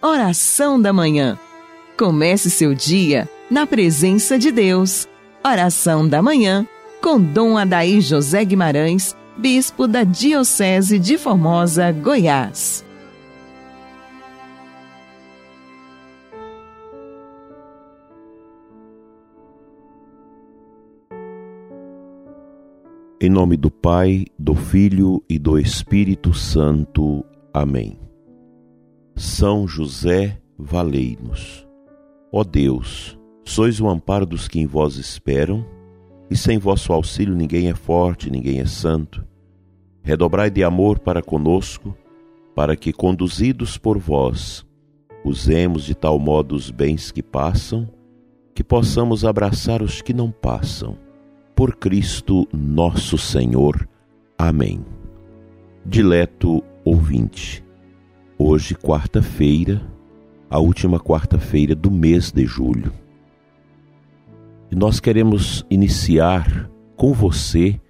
Oração da Manhã. Comece seu dia na presença de Deus. Oração da Manhã com Dom Adaí José Guimarães, Bispo da Diocese de Formosa, Goiás. Em nome do Pai, do Filho e do Espírito Santo. Amém. São José, valei-nos. Ó Deus, sois o amparo dos que em vós esperam, e sem vosso auxílio ninguém é forte, ninguém é santo. Redobrai de amor para conosco, para que, conduzidos por vós, usemos de tal modo os bens que passam, que possamos abraçar os que não passam. Por Cristo nosso Senhor. Amém. Dileto ouvinte Hoje, quarta-feira, a última quarta-feira do mês de julho. E nós queremos iniciar com você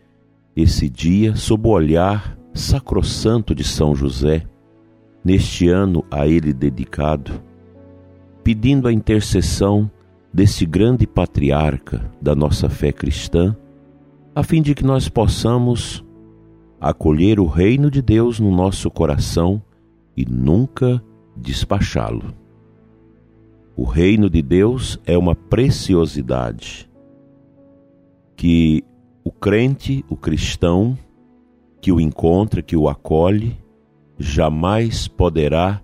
esse dia sob o olhar sacrossanto de São José, neste ano a ele dedicado, pedindo a intercessão desse grande patriarca da nossa fé cristã, a fim de que nós possamos acolher o reino de Deus no nosso coração e nunca despachá-lo. O reino de Deus é uma preciosidade que o crente, o cristão, que o encontra, que o acolhe, jamais poderá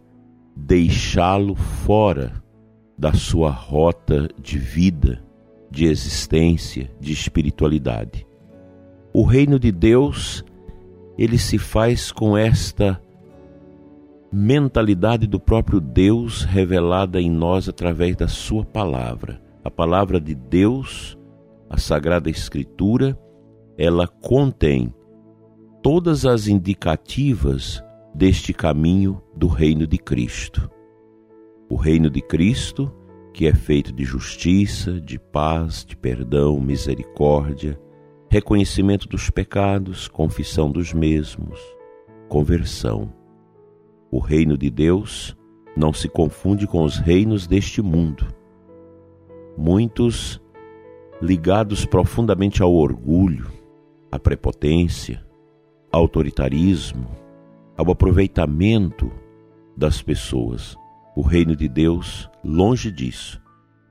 deixá-lo fora da sua rota de vida, de existência, de espiritualidade. O reino de Deus, ele se faz com esta mentalidade do próprio Deus revelada em nós através da Sua palavra. A palavra de Deus, a Sagrada Escritura, ela contém todas as indicativas deste caminho do reino de Cristo. O reino de Cristo, que é feito de justiça, de paz, de perdão, misericórdia, reconhecimento dos pecados, confissão dos mesmos, conversão. O reino de Deus não se confunde com os reinos deste mundo. Muitos, ligados profundamente ao orgulho, à prepotência, ao autoritarismo, ao aproveitamento das pessoas. O reino de Deus, longe disso.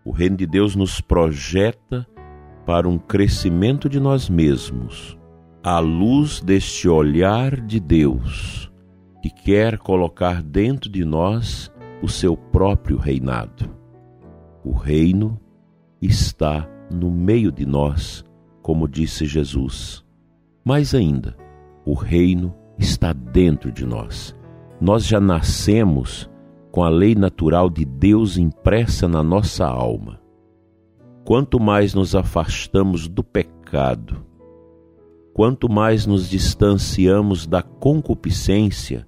O reino de Deus nos projeta para um crescimento de nós mesmos, à luz deste olhar de Deus que quer colocar dentro de nós o seu próprio reinado. O reino está no meio de nós, como disse Jesus. Mais ainda, o reino está dentro de nós. Nós já nascemos com a lei natural de Deus impressa na nossa alma. Quanto mais nos afastamos do pecado, quanto mais nos distanciamos da concupiscência,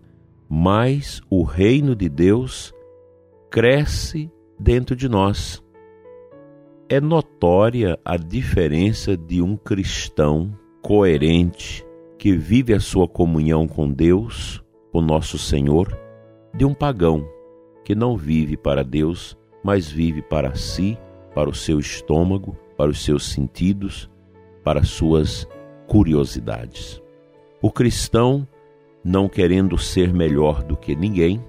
mais o reino de Deus cresce dentro de nós. É notória a diferença de um cristão coerente que vive a sua comunhão com Deus, o nosso Senhor, de um pagão que não vive para Deus, mas vive para si, para o seu estômago, para os seus sentidos, para as suas curiosidades. O cristão não querendo ser melhor do que ninguém,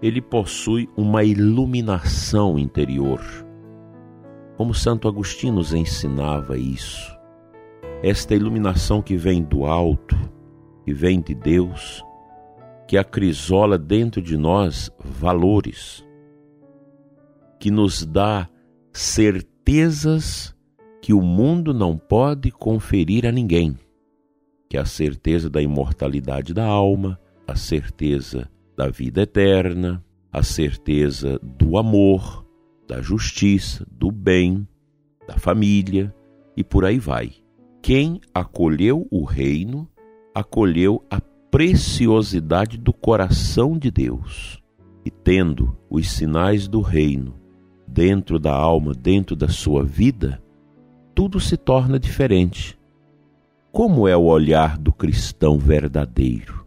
ele possui uma iluminação interior. Como Santo Agostinho nos ensinava isso. Esta iluminação que vem do alto, que vem de Deus, que acrisola dentro de nós valores, que nos dá certezas que o mundo não pode conferir a ninguém que é a certeza da imortalidade da alma, a certeza da vida eterna, a certeza do amor, da justiça, do bem, da família e por aí vai. Quem acolheu o reino, acolheu a preciosidade do coração de Deus. E tendo os sinais do reino dentro da alma, dentro da sua vida, tudo se torna diferente como é o olhar do cristão verdadeiro?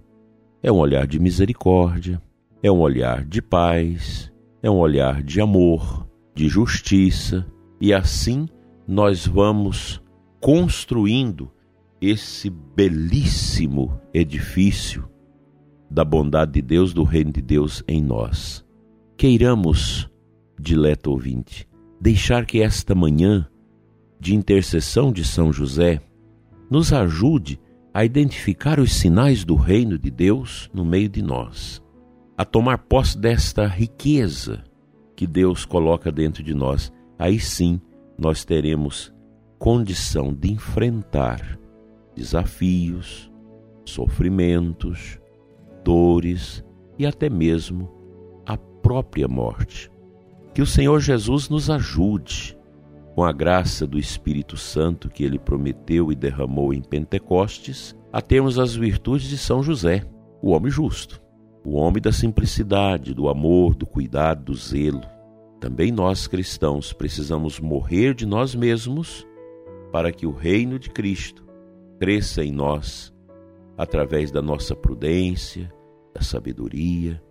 É um olhar de misericórdia, é um olhar de paz, é um olhar de amor, de justiça, e assim nós vamos construindo esse belíssimo edifício da bondade de Deus, do reino de Deus em nós. Queiramos, dileto ouvinte, deixar que esta manhã de intercessão de São José nos ajude a identificar os sinais do reino de Deus no meio de nós, a tomar posse desta riqueza que Deus coloca dentro de nós. Aí sim nós teremos condição de enfrentar desafios, sofrimentos, dores e até mesmo a própria morte. Que o Senhor Jesus nos ajude, com a graça do Espírito Santo que ele prometeu e derramou em Pentecostes, a termos as virtudes de São José, o homem justo, o homem da simplicidade, do amor, do cuidado, do zelo. Também nós cristãos precisamos morrer de nós mesmos para que o reino de Cristo cresça em nós através da nossa prudência, da sabedoria,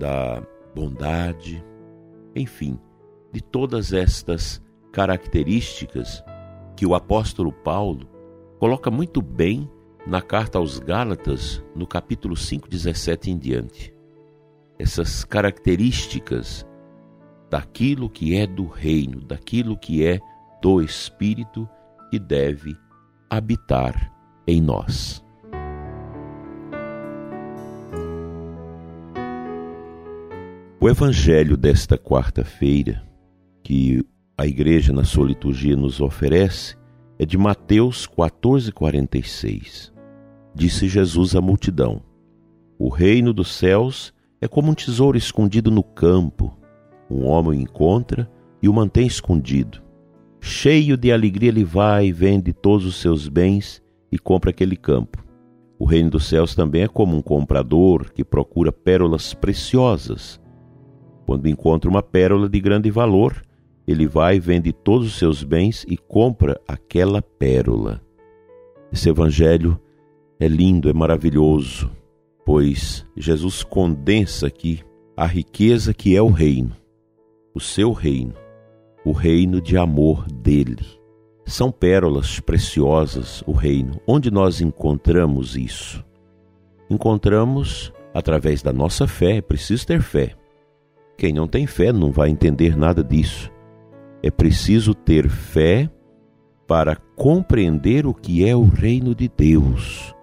da bondade, enfim, de todas estas características que o apóstolo Paulo coloca muito bem na carta aos Gálatas, no capítulo 5, 17 em diante. Essas características daquilo que é do reino, daquilo que é do Espírito e deve habitar em nós. O Evangelho desta quarta-feira, que a Igreja na sua liturgia nos oferece, é de Mateus 14,46. Disse Jesus à multidão: O reino dos céus é como um tesouro escondido no campo. Um homem o encontra e o mantém escondido. Cheio de alegria, ele vai, vende todos os seus bens e compra aquele campo. O reino dos céus também é como um comprador que procura pérolas preciosas. Quando encontra uma pérola de grande valor, ele vai, vende todos os seus bens e compra aquela pérola. Esse evangelho é lindo, é maravilhoso, pois Jesus condensa aqui a riqueza que é o reino, o seu reino o reino de amor dele. São pérolas preciosas o reino. Onde nós encontramos isso? Encontramos através da nossa fé, é preciso ter fé. Quem não tem fé não vai entender nada disso. É preciso ter fé para compreender o que é o reino de Deus.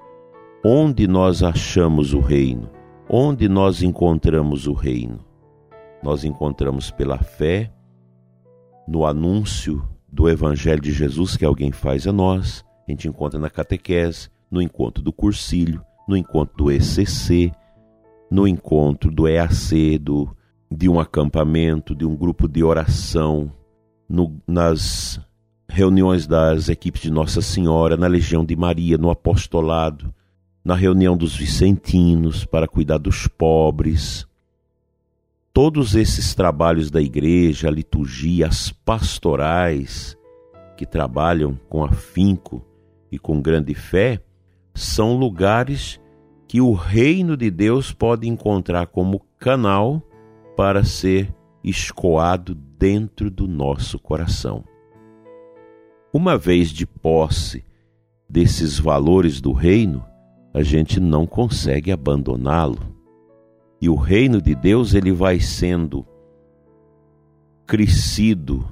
Onde nós achamos o reino? Onde nós encontramos o reino? Nós encontramos pela fé no anúncio do Evangelho de Jesus que alguém faz a nós, a gente encontra na catequese, no encontro do cursilho, no encontro do ECC, no encontro do EAC, do, de um acampamento, de um grupo de oração, no, nas reuniões das equipes de Nossa Senhora, na Legião de Maria, no apostolado, na reunião dos vicentinos para cuidar dos pobres, todos esses trabalhos da igreja, a liturgia, as pastorais que trabalham com afinco e com grande fé, são lugares que o reino de Deus pode encontrar como canal para ser escoado dentro do nosso coração. Uma vez de posse desses valores do reino, a gente não consegue abandoná-lo e o reino de Deus ele vai sendo crescido,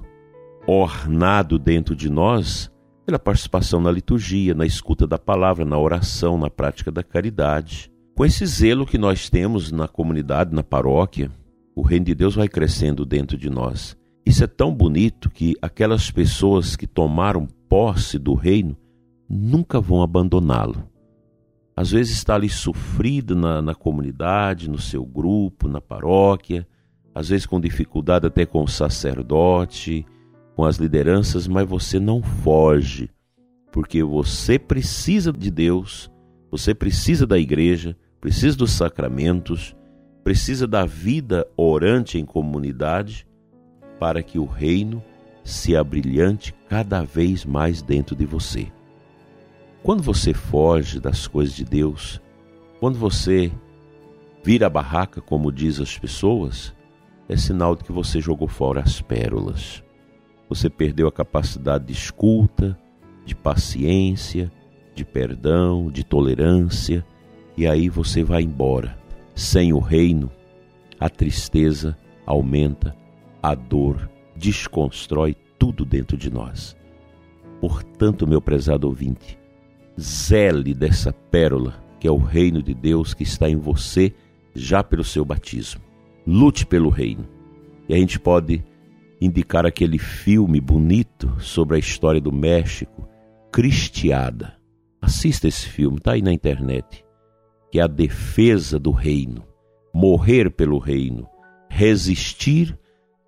ornado dentro de nós pela participação na liturgia, na escuta da palavra, na oração, na prática da caridade. Com esse zelo que nós temos na comunidade, na paróquia, o reino de Deus vai crescendo dentro de nós. Isso é tão bonito que aquelas pessoas que tomaram posse do reino nunca vão abandoná-lo às vezes está ali sofrido na, na comunidade, no seu grupo, na paróquia, às vezes com dificuldade até com o sacerdote, com as lideranças, mas você não foge, porque você precisa de Deus, você precisa da igreja, precisa dos sacramentos, precisa da vida orante em comunidade para que o reino se abrilhante cada vez mais dentro de você. Quando você foge das coisas de Deus, quando você vira a barraca, como diz as pessoas, é sinal de que você jogou fora as pérolas. Você perdeu a capacidade de escuta, de paciência, de perdão, de tolerância, e aí você vai embora. Sem o reino, a tristeza aumenta, a dor desconstrói tudo dentro de nós. Portanto, meu prezado ouvinte, zele dessa pérola que é o reino de Deus que está em você já pelo seu batismo. Lute pelo reino. E a gente pode indicar aquele filme bonito sobre a história do México, Cristiada. Assista esse filme, está aí na internet. Que é a defesa do reino, morrer pelo reino, resistir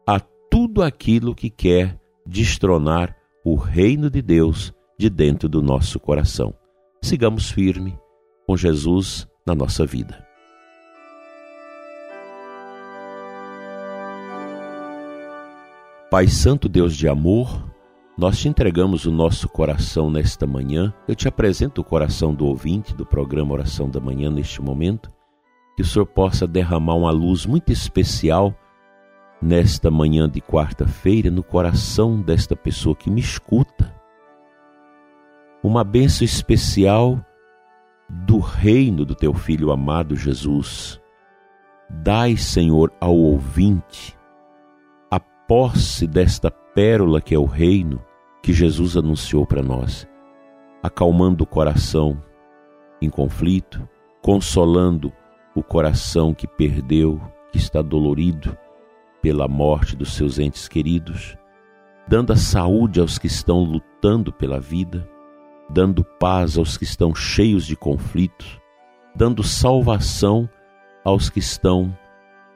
a tudo aquilo que quer destronar o reino de Deus de dentro do nosso coração. Sigamos firme com Jesus na nossa vida. Pai Santo, Deus de amor, nós te entregamos o nosso coração nesta manhã. Eu te apresento o coração do ouvinte do programa Oração da Manhã neste momento. Que o Senhor possa derramar uma luz muito especial nesta manhã de quarta-feira no coração desta pessoa que me escuta. Uma bênção especial do reino do teu filho amado Jesus. Dai, Senhor, ao ouvinte a posse desta pérola que é o reino que Jesus anunciou para nós, acalmando o coração em conflito, consolando o coração que perdeu, que está dolorido pela morte dos seus entes queridos, dando a saúde aos que estão lutando pela vida, dando paz aos que estão cheios de conflitos, dando salvação aos que estão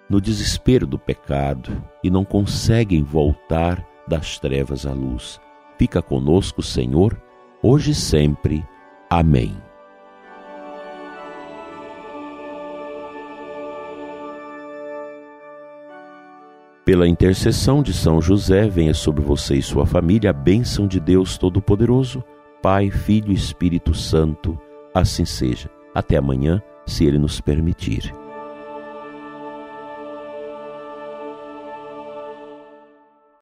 no desespero do pecado e não conseguem voltar das trevas à luz. Fica conosco, Senhor, hoje e sempre. Amém. Pela intercessão de São José, venha sobre você e sua família a bênção de Deus Todo-Poderoso. Pai, Filho e Espírito Santo, assim seja. Até amanhã, se Ele nos permitir.